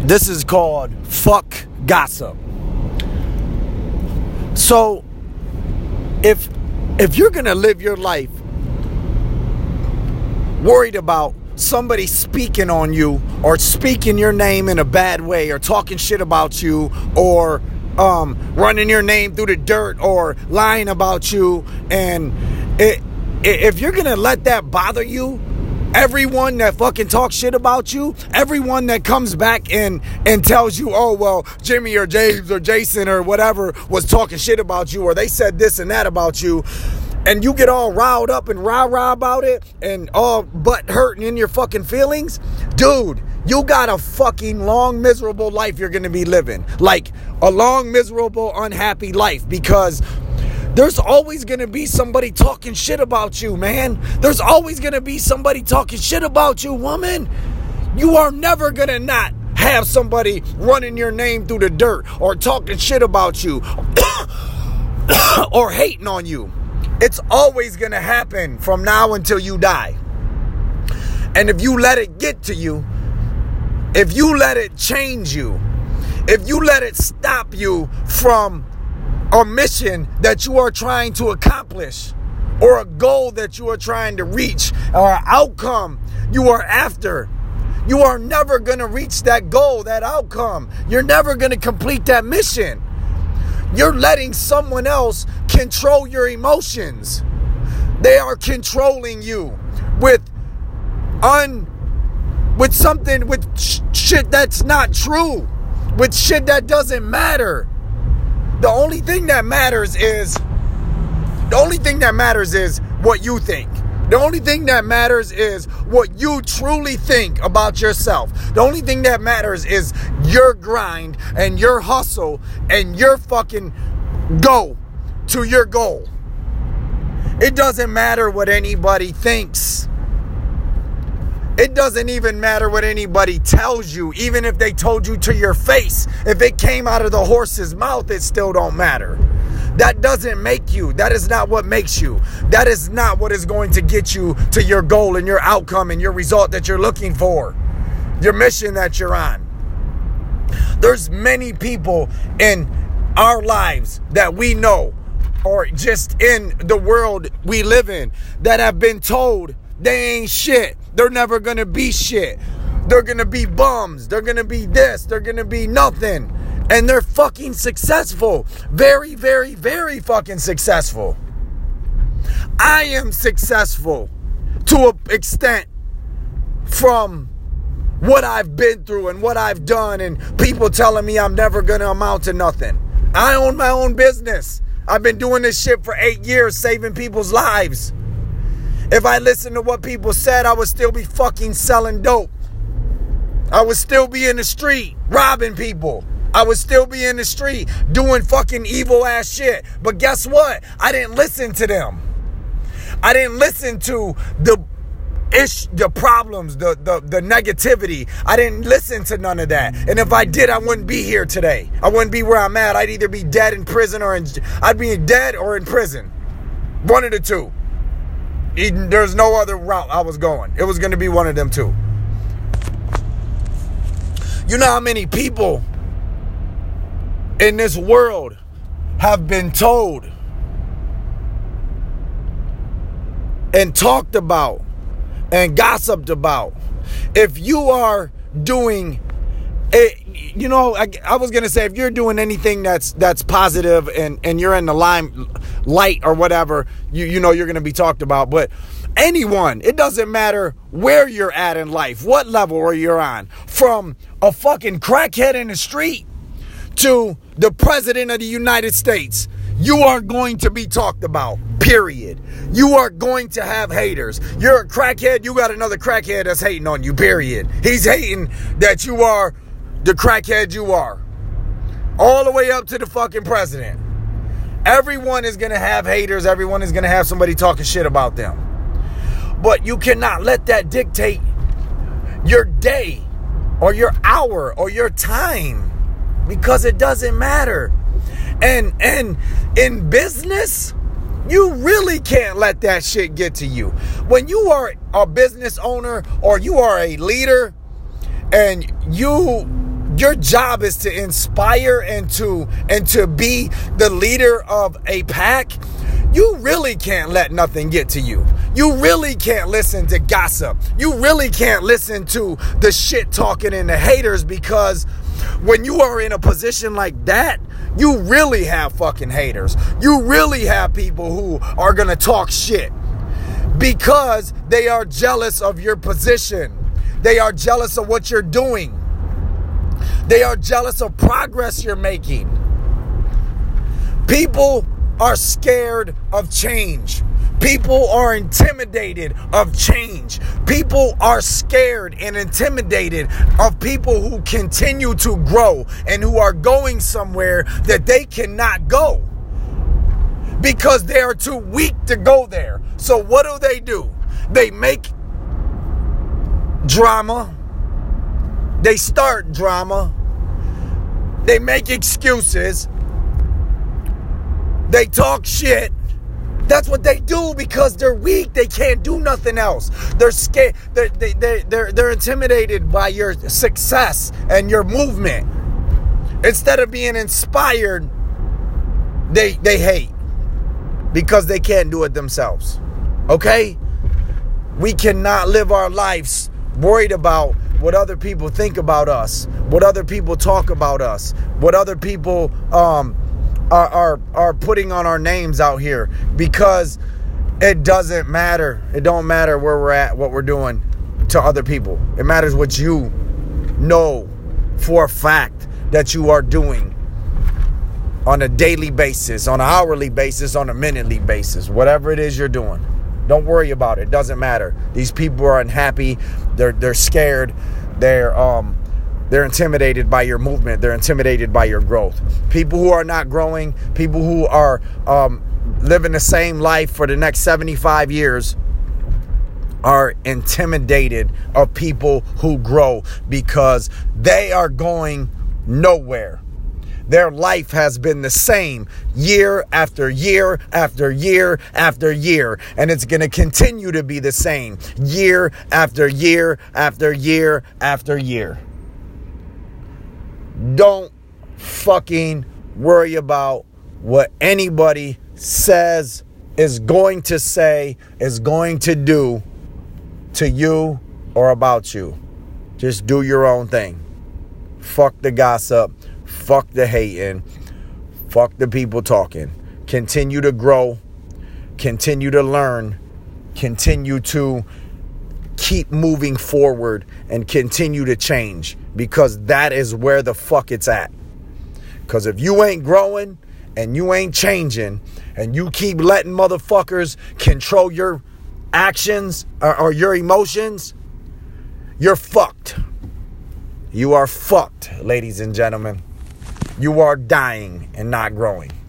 This is called fuck gossip. So if if you're going to live your life worried about somebody speaking on you or speaking your name in a bad way or talking shit about you or um, running your name through the dirt or lying about you and it, if you're gonna let that bother you everyone that fucking talks shit about you, everyone that comes back and and tells you, oh well, Jimmy or James or Jason or whatever was talking shit about you, or they said this and that about you, and you get all riled up and rah rah about it and all butt hurting in your fucking feelings, dude. You got a fucking long, miserable life you're gonna be living. Like a long, miserable, unhappy life because there's always gonna be somebody talking shit about you, man. There's always gonna be somebody talking shit about you, woman. You are never gonna not have somebody running your name through the dirt or talking shit about you or hating on you. It's always gonna happen from now until you die. And if you let it get to you, if you let it change you, if you let it stop you from a mission that you are trying to accomplish or a goal that you are trying to reach or an outcome you are after. You are never going to reach that goal, that outcome. You're never going to complete that mission. You're letting someone else control your emotions. They are controlling you with un with something with sh- shit that's not true, with shit that doesn't matter. The only thing that matters is the only thing that matters is what you think. The only thing that matters is what you truly think about yourself. The only thing that matters is your grind and your hustle and your fucking go to your goal. It doesn't matter what anybody thinks. It doesn't even matter what anybody tells you, even if they told you to your face. If it came out of the horse's mouth, it still don't matter. That doesn't make you. That is not what makes you. That is not what is going to get you to your goal and your outcome and your result that you're looking for. Your mission that you're on. There's many people in our lives that we know or just in the world we live in that have been told they ain't shit. They're never gonna be shit. They're gonna be bums. They're gonna be this. They're gonna be nothing. And they're fucking successful. Very, very, very fucking successful. I am successful to an extent from what I've been through and what I've done, and people telling me I'm never gonna amount to nothing. I own my own business. I've been doing this shit for eight years, saving people's lives. If I listened to what people said, I would still be fucking selling dope. I would still be in the street robbing people. I would still be in the street doing fucking evil ass shit. But guess what? I didn't listen to them. I didn't listen to the ish the problems, the, the the negativity. I didn't listen to none of that. And if I did, I wouldn't be here today. I wouldn't be where I'm at. I'd either be dead in prison or in I'd be dead or in prison. One of the two. There's no other route I was going. It was going to be one of them two. You know how many people in this world have been told and talked about and gossiped about. If you are doing it, you know, I, I, was gonna say if you're doing anything that's that's positive and and you're in the lime light or whatever, you you know you're gonna be talked about. But anyone, it doesn't matter where you're at in life, what level are you on, from a fucking crackhead in the street to the president of the United States you are going to be talked about. Period. You are going to have haters. You're a crackhead, you got another crackhead that's hating on you. Period. He's hating that you are the crackhead you are. All the way up to the fucking president. Everyone is going to have haters. Everyone is going to have somebody talking shit about them. But you cannot let that dictate your day or your hour or your time because it doesn't matter. And and in business, you really can't let that shit get to you. When you are a business owner or you are a leader and you your job is to inspire and to and to be the leader of a pack, you really can't let nothing get to you. You really can't listen to gossip. You really can't listen to the shit talking and the haters because when you are in a position like that, you really have fucking haters. You really have people who are gonna talk shit because they are jealous of your position. They are jealous of what you're doing. They are jealous of progress you're making. People are scared of change. People are intimidated of change. People are scared and intimidated of people who continue to grow and who are going somewhere that they cannot go because they are too weak to go there. So, what do they do? They make drama, they start drama, they make excuses, they talk shit that's what they do because they're weak. They can't do nothing else. They're scared. They're, they, they, they're, they're intimidated by your success and your movement. Instead of being inspired, they, they hate because they can't do it themselves. Okay? We cannot live our lives worried about what other people think about us, what other people talk about us, what other people um, are, are are putting on our names out here because it doesn't matter. It don't matter where we're at, what we're doing to other people. It matters what you know for a fact that you are doing on a daily basis, on an hourly basis, on a minutely basis, whatever it is you're doing. Don't worry about it. It doesn't matter. These people are unhappy. They're they're scared. They're um they're intimidated by your movement. They're intimidated by your growth. People who are not growing, people who are um, living the same life for the next 75 years, are intimidated of people who grow because they are going nowhere. Their life has been the same year after year after year after year. And it's going to continue to be the same year after year after year after year. Don't fucking worry about what anybody says, is going to say, is going to do to you or about you. Just do your own thing. Fuck the gossip. Fuck the hating. Fuck the people talking. Continue to grow. Continue to learn. Continue to keep moving forward and continue to change because that is where the fuck it's at. Because if you ain't growing and you ain't changing and you keep letting motherfuckers control your actions or, or your emotions, you're fucked. You are fucked, ladies and gentlemen. You are dying and not growing.